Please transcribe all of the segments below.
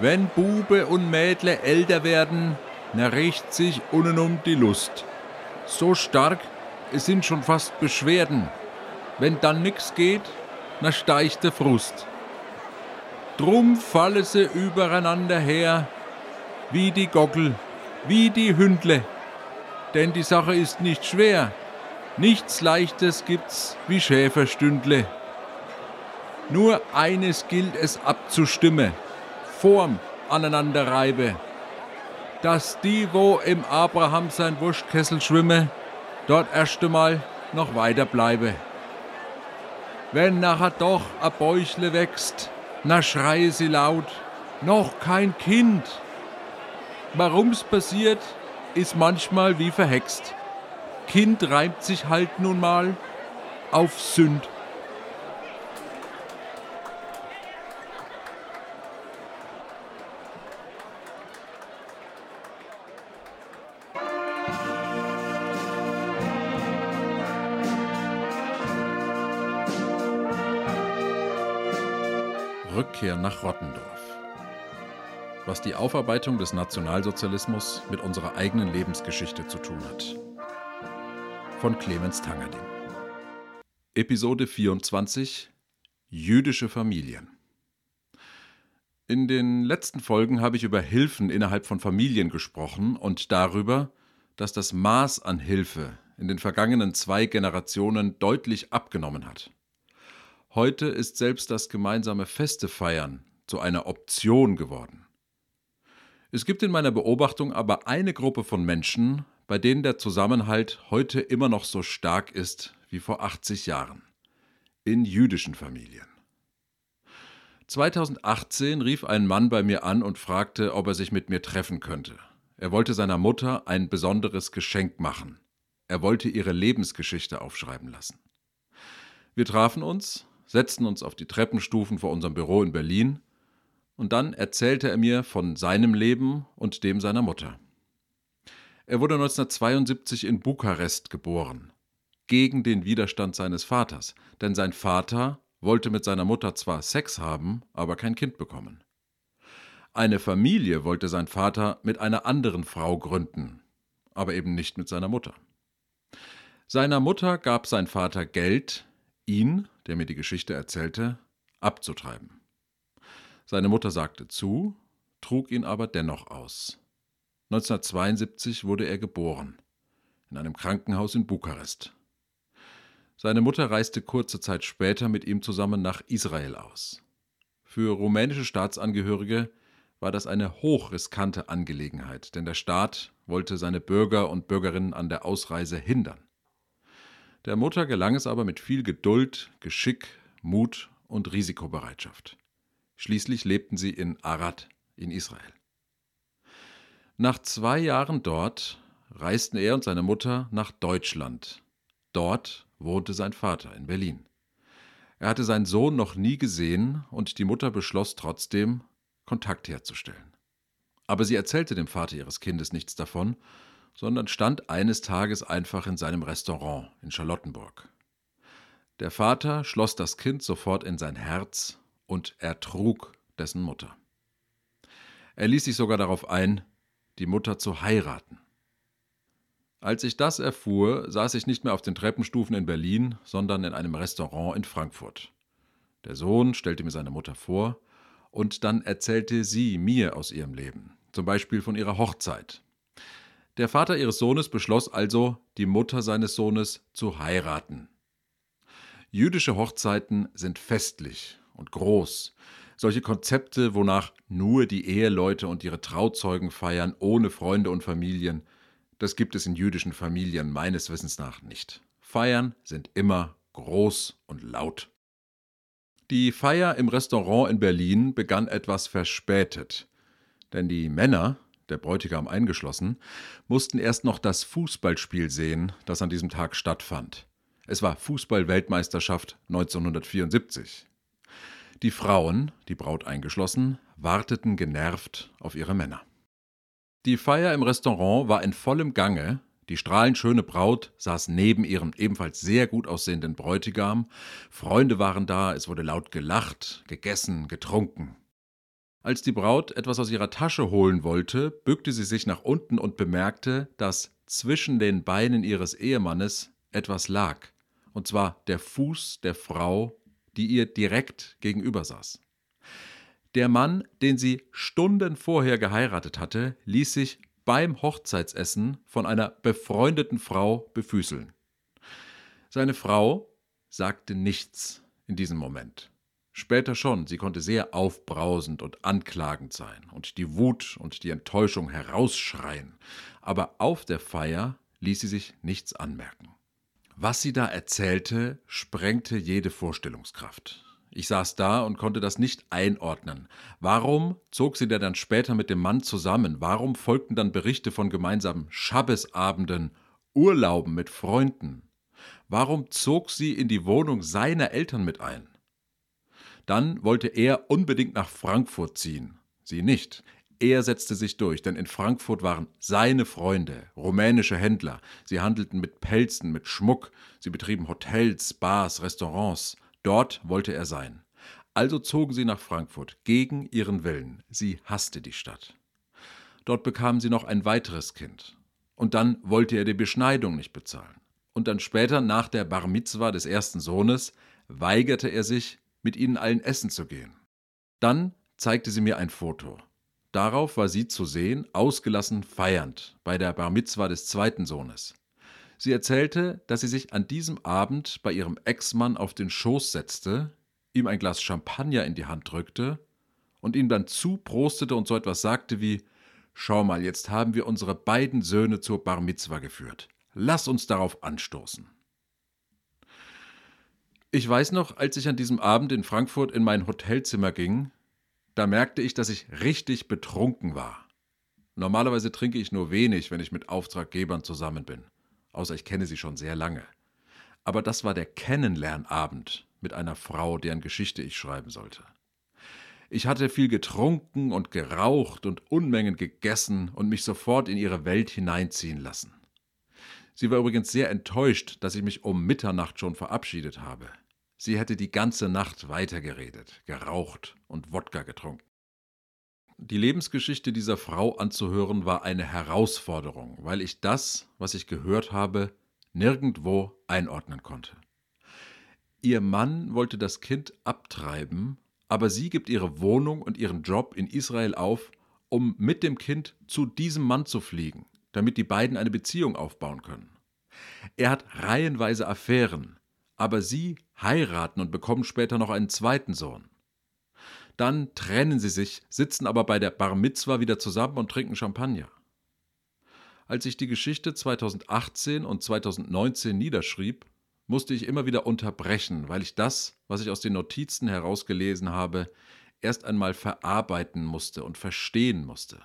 Wenn Bube und Mädle älter werden, na riecht sich untenum die Lust. So stark, es sind schon fast Beschwerden. Wenn dann nix geht, na steigt der Frust. Drum falle sie übereinander her, wie die Gockel, wie die Hündle. Denn die Sache ist nicht schwer, nichts Leichtes gibt's wie Schäferstündle. Nur eines gilt es abzustimmen, vorm Aneinanderreibe, dass die, wo im Abraham sein Wurstkessel schwimme, dort erst einmal noch weiter bleibe. Wenn nachher doch a Bäuchle wächst, na schreie sie laut, noch kein Kind. Warum's passiert, ist manchmal wie verhext. Kind reimt sich halt nun mal auf Sünd. Rückkehr nach Rottendorf. Was die Aufarbeitung des Nationalsozialismus mit unserer eigenen Lebensgeschichte zu tun hat. Von Clemens Tangerding. Episode 24 Jüdische Familien. In den letzten Folgen habe ich über Hilfen innerhalb von Familien gesprochen und darüber, dass das Maß an Hilfe in den vergangenen zwei Generationen deutlich abgenommen hat. Heute ist selbst das gemeinsame Festefeiern zu einer Option geworden. Es gibt in meiner Beobachtung aber eine Gruppe von Menschen, bei denen der Zusammenhalt heute immer noch so stark ist wie vor 80 Jahren. In jüdischen Familien. 2018 rief ein Mann bei mir an und fragte, ob er sich mit mir treffen könnte. Er wollte seiner Mutter ein besonderes Geschenk machen. Er wollte ihre Lebensgeschichte aufschreiben lassen. Wir trafen uns, setzten uns auf die Treppenstufen vor unserem Büro in Berlin und dann erzählte er mir von seinem Leben und dem seiner Mutter. Er wurde 1972 in Bukarest geboren, gegen den Widerstand seines Vaters, denn sein Vater wollte mit seiner Mutter zwar Sex haben, aber kein Kind bekommen. Eine Familie wollte sein Vater mit einer anderen Frau gründen, aber eben nicht mit seiner Mutter. Seiner Mutter gab sein Vater Geld, ihn, der mir die Geschichte erzählte, abzutreiben. Seine Mutter sagte zu, trug ihn aber dennoch aus. 1972 wurde er geboren, in einem Krankenhaus in Bukarest. Seine Mutter reiste kurze Zeit später mit ihm zusammen nach Israel aus. Für rumänische Staatsangehörige war das eine hochriskante Angelegenheit, denn der Staat wollte seine Bürger und Bürgerinnen an der Ausreise hindern. Der Mutter gelang es aber mit viel Geduld, Geschick, Mut und Risikobereitschaft. Schließlich lebten sie in Arad in Israel. Nach zwei Jahren dort reisten er und seine Mutter nach Deutschland. Dort wohnte sein Vater in Berlin. Er hatte seinen Sohn noch nie gesehen und die Mutter beschloss trotzdem, Kontakt herzustellen. Aber sie erzählte dem Vater ihres Kindes nichts davon sondern stand eines Tages einfach in seinem Restaurant in Charlottenburg. Der Vater schloss das Kind sofort in sein Herz und ertrug dessen Mutter. Er ließ sich sogar darauf ein, die Mutter zu heiraten. Als ich das erfuhr, saß ich nicht mehr auf den Treppenstufen in Berlin, sondern in einem Restaurant in Frankfurt. Der Sohn stellte mir seine Mutter vor, und dann erzählte sie mir aus ihrem Leben, zum Beispiel von ihrer Hochzeit, der Vater ihres Sohnes beschloss also, die Mutter seines Sohnes zu heiraten. Jüdische Hochzeiten sind festlich und groß. Solche Konzepte, wonach nur die Eheleute und ihre Trauzeugen feiern, ohne Freunde und Familien, das gibt es in jüdischen Familien meines Wissens nach nicht. Feiern sind immer groß und laut. Die Feier im Restaurant in Berlin begann etwas verspätet, denn die Männer, der Bräutigam eingeschlossen, mussten erst noch das Fußballspiel sehen, das an diesem Tag stattfand. Es war Fußball-Weltmeisterschaft 1974. Die Frauen, die Braut eingeschlossen, warteten genervt auf ihre Männer. Die Feier im Restaurant war in vollem Gange, die strahlend schöne Braut saß neben ihrem ebenfalls sehr gut aussehenden Bräutigam, Freunde waren da, es wurde laut gelacht, gegessen, getrunken. Als die Braut etwas aus ihrer Tasche holen wollte, bückte sie sich nach unten und bemerkte, dass zwischen den Beinen ihres Ehemannes etwas lag, und zwar der Fuß der Frau, die ihr direkt gegenüber saß. Der Mann, den sie Stunden vorher geheiratet hatte, ließ sich beim Hochzeitsessen von einer befreundeten Frau befüßeln. Seine Frau sagte nichts in diesem Moment. Später schon, sie konnte sehr aufbrausend und anklagend sein und die Wut und die Enttäuschung herausschreien, aber auf der Feier ließ sie sich nichts anmerken. Was sie da erzählte, sprengte jede Vorstellungskraft. Ich saß da und konnte das nicht einordnen. Warum zog sie denn dann später mit dem Mann zusammen? Warum folgten dann Berichte von gemeinsamen Schabbesabenden, Urlauben mit Freunden? Warum zog sie in die Wohnung seiner Eltern mit ein? Dann wollte er unbedingt nach Frankfurt ziehen. Sie nicht. Er setzte sich durch, denn in Frankfurt waren seine Freunde, rumänische Händler. Sie handelten mit Pelzen, mit Schmuck, sie betrieben Hotels, Bars, Restaurants. Dort wollte er sein. Also zogen sie nach Frankfurt, gegen ihren Willen. Sie hasste die Stadt. Dort bekamen sie noch ein weiteres Kind. Und dann wollte er die Beschneidung nicht bezahlen. Und dann später, nach der Bar Mitzwa des ersten Sohnes, weigerte er sich, mit ihnen allen essen zu gehen. Dann zeigte sie mir ein Foto. Darauf war sie zu sehen, ausgelassen feiernd, bei der Bar Mitzwa des zweiten Sohnes. Sie erzählte, dass sie sich an diesem Abend bei ihrem Ex-Mann auf den Schoß setzte, ihm ein Glas Champagner in die Hand drückte und ihm dann zuprostete und so etwas sagte wie: Schau mal, jetzt haben wir unsere beiden Söhne zur Bar Mitzwa geführt. Lass uns darauf anstoßen. Ich weiß noch, als ich an diesem Abend in Frankfurt in mein Hotelzimmer ging, da merkte ich, dass ich richtig betrunken war. Normalerweise trinke ich nur wenig, wenn ich mit Auftraggebern zusammen bin, außer ich kenne sie schon sehr lange. Aber das war der Kennenlernabend mit einer Frau, deren Geschichte ich schreiben sollte. Ich hatte viel getrunken und geraucht und Unmengen gegessen und mich sofort in ihre Welt hineinziehen lassen. Sie war übrigens sehr enttäuscht, dass ich mich um Mitternacht schon verabschiedet habe. Sie hätte die ganze Nacht weitergeredet, geraucht und Wodka getrunken. Die Lebensgeschichte dieser Frau anzuhören war eine Herausforderung, weil ich das, was ich gehört habe, nirgendwo einordnen konnte. Ihr Mann wollte das Kind abtreiben, aber sie gibt ihre Wohnung und ihren Job in Israel auf, um mit dem Kind zu diesem Mann zu fliegen damit die beiden eine Beziehung aufbauen können. Er hat reihenweise Affären, aber sie heiraten und bekommen später noch einen zweiten Sohn. Dann trennen sie sich, sitzen aber bei der Bar Mitzwa wieder zusammen und trinken Champagner. Als ich die Geschichte 2018 und 2019 niederschrieb, musste ich immer wieder unterbrechen, weil ich das, was ich aus den Notizen herausgelesen habe, erst einmal verarbeiten musste und verstehen musste.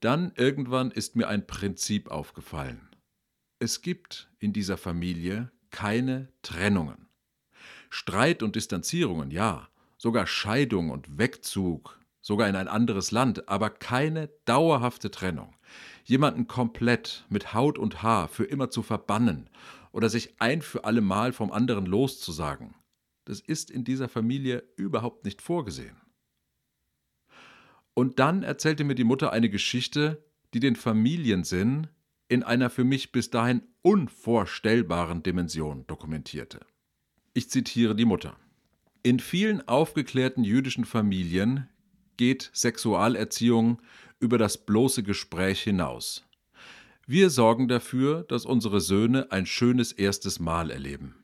Dann irgendwann ist mir ein Prinzip aufgefallen. Es gibt in dieser Familie keine Trennungen. Streit und Distanzierungen, ja, sogar Scheidung und Wegzug, sogar in ein anderes Land, aber keine dauerhafte Trennung. Jemanden komplett mit Haut und Haar für immer zu verbannen oder sich ein für allemal vom anderen loszusagen, das ist in dieser Familie überhaupt nicht vorgesehen. Und dann erzählte mir die Mutter eine Geschichte, die den Familiensinn in einer für mich bis dahin unvorstellbaren Dimension dokumentierte. Ich zitiere die Mutter. In vielen aufgeklärten jüdischen Familien geht Sexualerziehung über das bloße Gespräch hinaus. Wir sorgen dafür, dass unsere Söhne ein schönes erstes Mal erleben.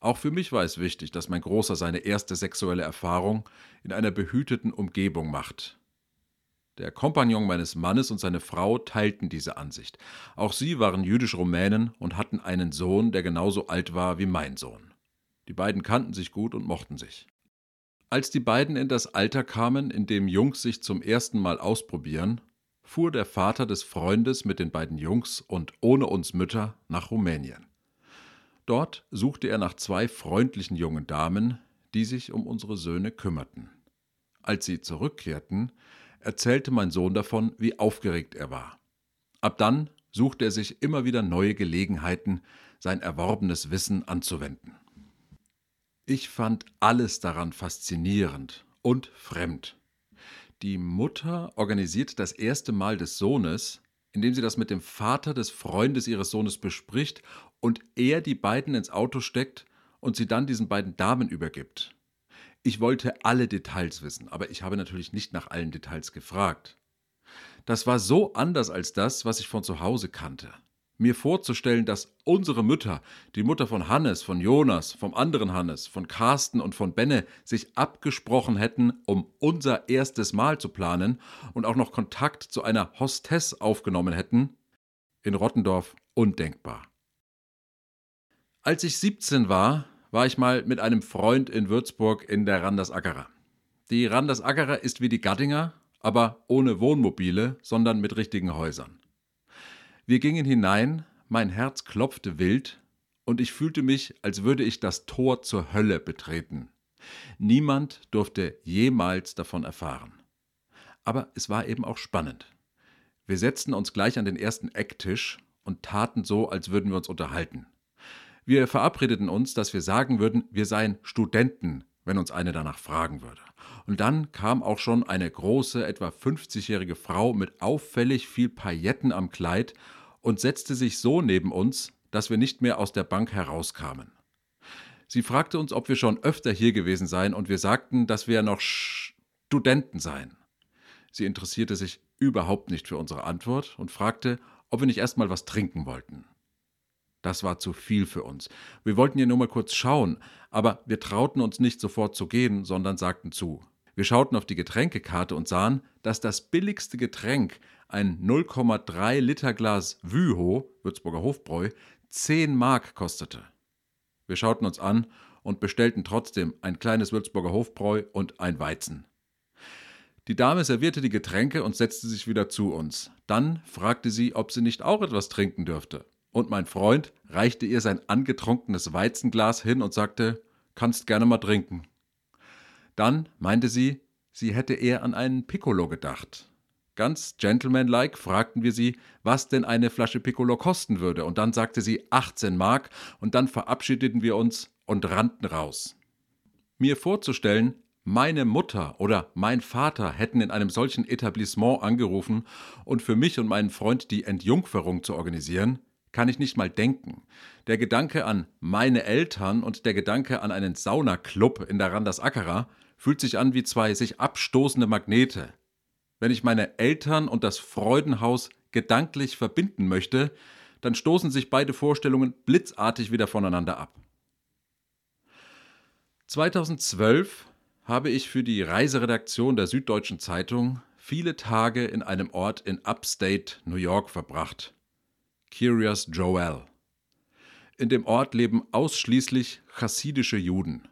Auch für mich war es wichtig, dass mein Großer seine erste sexuelle Erfahrung in einer behüteten Umgebung macht, der Kompagnon meines Mannes und seine Frau teilten diese Ansicht. Auch sie waren jüdisch-Rumänen und hatten einen Sohn, der genauso alt war wie mein Sohn. Die beiden kannten sich gut und mochten sich. Als die beiden in das Alter kamen, in dem Jungs sich zum ersten Mal ausprobieren, fuhr der Vater des Freundes mit den beiden Jungs und ohne uns Mütter nach Rumänien. Dort suchte er nach zwei freundlichen jungen Damen, die sich um unsere Söhne kümmerten. Als sie zurückkehrten, erzählte mein Sohn davon, wie aufgeregt er war. Ab dann suchte er sich immer wieder neue Gelegenheiten, sein erworbenes Wissen anzuwenden. Ich fand alles daran faszinierend und fremd. Die Mutter organisiert das erste Mal des Sohnes, indem sie das mit dem Vater des Freundes ihres Sohnes bespricht und er die beiden ins Auto steckt und sie dann diesen beiden Damen übergibt. Ich wollte alle Details wissen, aber ich habe natürlich nicht nach allen Details gefragt. Das war so anders als das, was ich von zu Hause kannte mir vorzustellen, dass unsere Mütter, die Mutter von Hannes, von Jonas, vom anderen Hannes, von Carsten und von Benne, sich abgesprochen hätten, um unser erstes Mal zu planen und auch noch Kontakt zu einer Hostess aufgenommen hätten, in Rottendorf undenkbar. Als ich 17 war, war ich mal mit einem Freund in Würzburg in der Randersackerer. Die Randersackerer ist wie die Gattinger, aber ohne Wohnmobile, sondern mit richtigen Häusern. Wir gingen hinein, mein Herz klopfte wild, und ich fühlte mich, als würde ich das Tor zur Hölle betreten. Niemand durfte jemals davon erfahren. Aber es war eben auch spannend. Wir setzten uns gleich an den ersten Ecktisch und taten so, als würden wir uns unterhalten. Wir verabredeten uns, dass wir sagen würden, wir seien Studenten, wenn uns eine danach fragen würde. Und dann kam auch schon eine große, etwa 50-jährige Frau mit auffällig viel Pailletten am Kleid und setzte sich so neben uns, dass wir nicht mehr aus der Bank herauskamen. Sie fragte uns, ob wir schon öfter hier gewesen seien, und wir sagten, dass wir noch Studenten seien. Sie interessierte sich überhaupt nicht für unsere Antwort und fragte, ob wir nicht erstmal was trinken wollten. Das war zu viel für uns. Wir wollten ihr nur mal kurz schauen, aber wir trauten uns nicht sofort zu gehen, sondern sagten zu. Wir schauten auf die Getränkekarte und sahen, dass das billigste Getränk, ein 0,3 Liter Glas Wüho, Würzburger Hofbräu, 10 Mark kostete. Wir schauten uns an und bestellten trotzdem ein kleines Würzburger Hofbräu und ein Weizen. Die Dame servierte die Getränke und setzte sich wieder zu uns. Dann fragte sie, ob sie nicht auch etwas trinken dürfte. Und mein Freund reichte ihr sein angetrunkenes Weizenglas hin und sagte, kannst gerne mal trinken. Dann meinte sie, sie hätte eher an einen Piccolo gedacht. Ganz gentlemanlike fragten wir sie, was denn eine Flasche Piccolo kosten würde, und dann sagte sie 18 Mark, und dann verabschiedeten wir uns und rannten raus. Mir vorzustellen, meine Mutter oder mein Vater hätten in einem solchen Etablissement angerufen und für mich und meinen Freund die Entjungferung zu organisieren, kann ich nicht mal denken. Der Gedanke an meine Eltern und der Gedanke an einen Saunaclub in der Randasackera fühlt sich an wie zwei sich abstoßende Magnete. Wenn ich meine Eltern und das Freudenhaus gedanklich verbinden möchte, dann stoßen sich beide Vorstellungen blitzartig wieder voneinander ab. 2012 habe ich für die Reiseredaktion der Süddeutschen Zeitung viele Tage in einem Ort in Upstate New York verbracht. Curious Joel. In dem Ort leben ausschließlich chassidische Juden.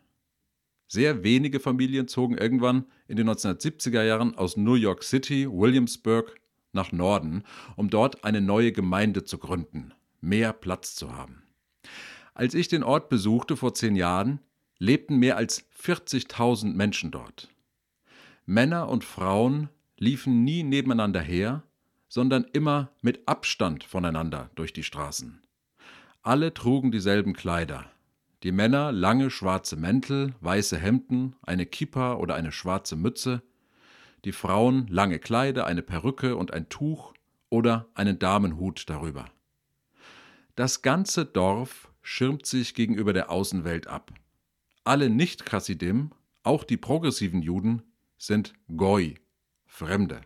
Sehr wenige Familien zogen irgendwann in den 1970er Jahren aus New York City, Williamsburg nach Norden, um dort eine neue Gemeinde zu gründen, mehr Platz zu haben. Als ich den Ort besuchte vor zehn Jahren, lebten mehr als 40.000 Menschen dort. Männer und Frauen liefen nie nebeneinander her, sondern immer mit Abstand voneinander durch die Straßen. Alle trugen dieselben Kleider. Die Männer lange schwarze Mäntel, weiße Hemden, eine Kippa oder eine schwarze Mütze, die Frauen lange Kleider, eine Perücke und ein Tuch oder einen Damenhut darüber. Das ganze Dorf schirmt sich gegenüber der Außenwelt ab. Alle Nicht-Chassidim, auch die progressiven Juden, sind Goi, Fremde.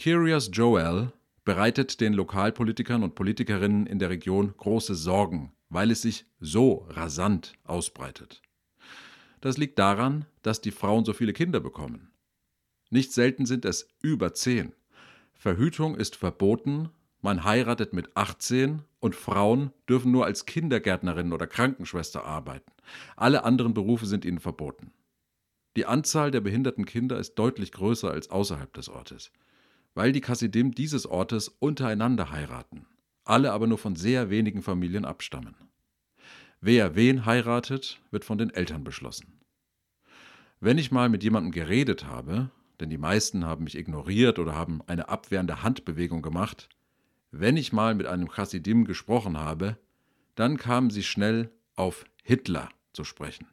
Curious Joel bereitet den Lokalpolitikern und Politikerinnen in der Region große Sorgen, weil es sich so rasant ausbreitet. Das liegt daran, dass die Frauen so viele Kinder bekommen. Nicht selten sind es über zehn. Verhütung ist verboten, man heiratet mit 18 und Frauen dürfen nur als Kindergärtnerin oder Krankenschwester arbeiten. Alle anderen Berufe sind ihnen verboten. Die Anzahl der behinderten Kinder ist deutlich größer als außerhalb des Ortes weil die Kassidim dieses Ortes untereinander heiraten, alle aber nur von sehr wenigen Familien abstammen. Wer wen heiratet, wird von den Eltern beschlossen. Wenn ich mal mit jemandem geredet habe, denn die meisten haben mich ignoriert oder haben eine abwehrende Handbewegung gemacht, wenn ich mal mit einem Chassidim gesprochen habe, dann kamen sie schnell auf Hitler zu sprechen.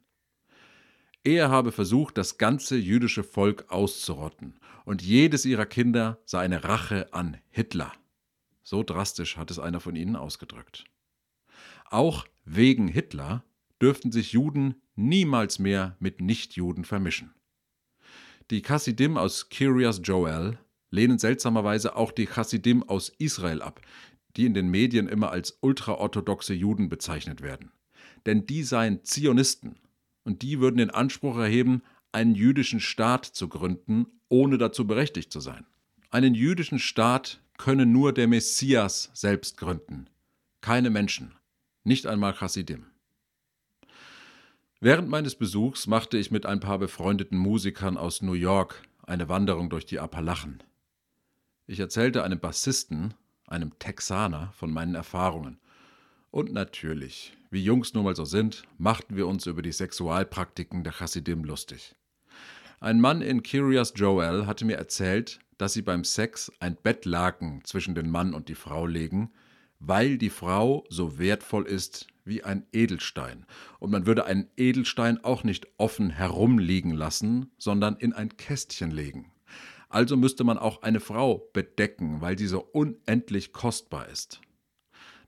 Er habe versucht, das ganze jüdische Volk auszurotten, und jedes ihrer Kinder sei eine Rache an Hitler. So drastisch hat es einer von ihnen ausgedrückt. Auch wegen Hitler dürften sich Juden niemals mehr mit Nichtjuden vermischen. Die Chassidim aus Kiryas Joel lehnen seltsamerweise auch die Chassidim aus Israel ab, die in den Medien immer als ultraorthodoxe Juden bezeichnet werden. Denn die seien Zionisten und die würden den Anspruch erheben, einen jüdischen Staat zu gründen, ohne dazu berechtigt zu sein. Einen jüdischen Staat könne nur der Messias selbst gründen, keine Menschen, nicht einmal Chassidim. Während meines Besuchs machte ich mit ein paar befreundeten Musikern aus New York eine Wanderung durch die Appalachen. Ich erzählte einem Bassisten, einem Texaner, von meinen Erfahrungen. Und natürlich, wie Jungs nun mal so sind, machten wir uns über die Sexualpraktiken der Chassidim lustig. Ein Mann in Kiryas Joel hatte mir erzählt, dass sie beim Sex ein Bettlaken zwischen den Mann und die Frau legen, weil die Frau so wertvoll ist wie ein Edelstein. Und man würde einen Edelstein auch nicht offen herumliegen lassen, sondern in ein Kästchen legen. Also müsste man auch eine Frau bedecken, weil sie so unendlich kostbar ist.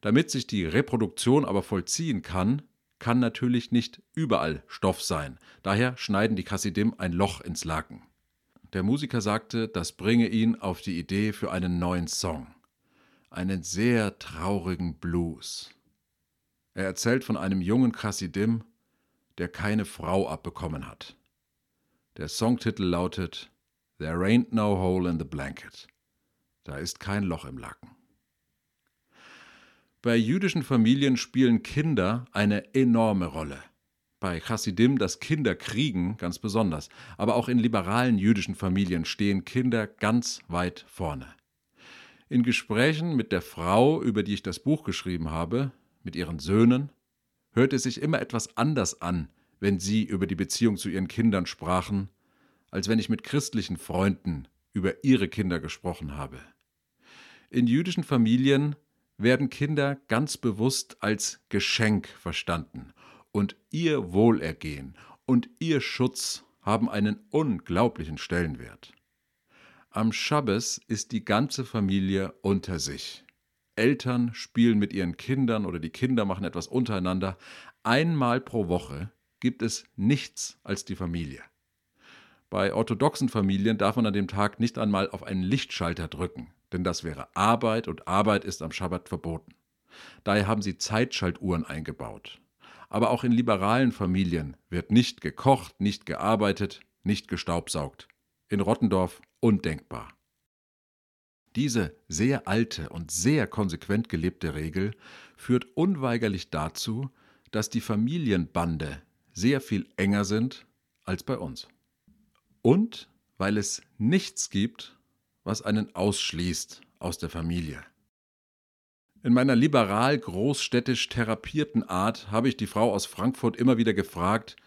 Damit sich die Reproduktion aber vollziehen kann, kann natürlich nicht überall Stoff sein. Daher schneiden die Chassidim ein Loch ins Laken. Der Musiker sagte, das bringe ihn auf die Idee für einen neuen Song. Einen sehr traurigen Blues. Er erzählt von einem jungen Chassidim, der keine Frau abbekommen hat. Der Songtitel lautet There ain't no hole in the blanket. Da ist kein Loch im Laken. Bei jüdischen Familien spielen Kinder eine enorme Rolle. Bei Chassidim das Kinderkriegen ganz besonders. Aber auch in liberalen jüdischen Familien stehen Kinder ganz weit vorne. In Gesprächen mit der Frau, über die ich das Buch geschrieben habe, mit ihren Söhnen, hört es sich immer etwas anders an, wenn sie über die Beziehung zu ihren Kindern sprachen, als wenn ich mit christlichen Freunden über ihre Kinder gesprochen habe. In jüdischen Familien werden Kinder ganz bewusst als Geschenk verstanden und ihr Wohlergehen und ihr Schutz haben einen unglaublichen Stellenwert. Am Schabbes ist die ganze Familie unter sich. Eltern spielen mit ihren Kindern oder die Kinder machen etwas untereinander. Einmal pro Woche gibt es nichts als die Familie. Bei orthodoxen Familien darf man an dem Tag nicht einmal auf einen Lichtschalter drücken denn das wäre Arbeit und Arbeit ist am Schabbat verboten. Daher haben sie Zeitschaltuhren eingebaut. Aber auch in liberalen Familien wird nicht gekocht, nicht gearbeitet, nicht gestaubsaugt. In Rottendorf undenkbar. Diese sehr alte und sehr konsequent gelebte Regel führt unweigerlich dazu, dass die Familienbande sehr viel enger sind als bei uns. Und weil es nichts gibt, was einen ausschließt aus der Familie. In meiner liberal großstädtisch therapierten Art habe ich die Frau aus Frankfurt immer wieder gefragt,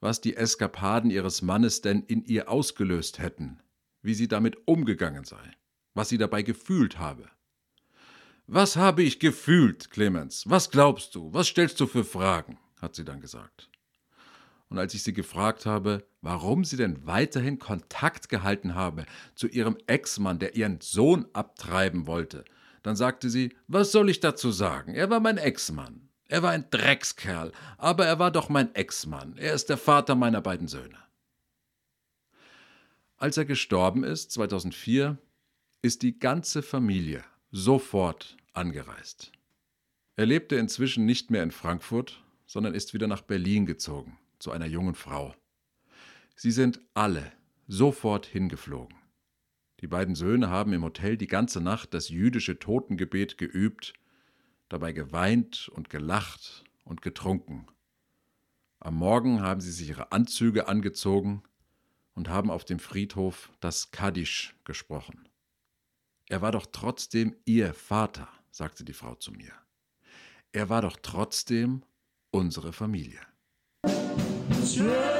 was die Eskapaden ihres Mannes denn in ihr ausgelöst hätten, wie sie damit umgegangen sei, was sie dabei gefühlt habe. Was habe ich gefühlt, Clemens? Was glaubst du? Was stellst du für Fragen? hat sie dann gesagt. Und als ich sie gefragt habe, warum sie denn weiterhin Kontakt gehalten habe zu ihrem Ex-Mann, der ihren Sohn abtreiben wollte, dann sagte sie, was soll ich dazu sagen? Er war mein Ex-Mann. Er war ein Dreckskerl, aber er war doch mein Ex-Mann. Er ist der Vater meiner beiden Söhne. Als er gestorben ist, 2004, ist die ganze Familie sofort angereist. Er lebte inzwischen nicht mehr in Frankfurt, sondern ist wieder nach Berlin gezogen zu einer jungen Frau. Sie sind alle sofort hingeflogen. Die beiden Söhne haben im Hotel die ganze Nacht das jüdische Totengebet geübt, dabei geweint und gelacht und getrunken. Am Morgen haben sie sich ihre Anzüge angezogen und haben auf dem Friedhof das Kaddisch gesprochen. Er war doch trotzdem ihr Vater, sagte die Frau zu mir. Er war doch trotzdem unsere Familie. strength.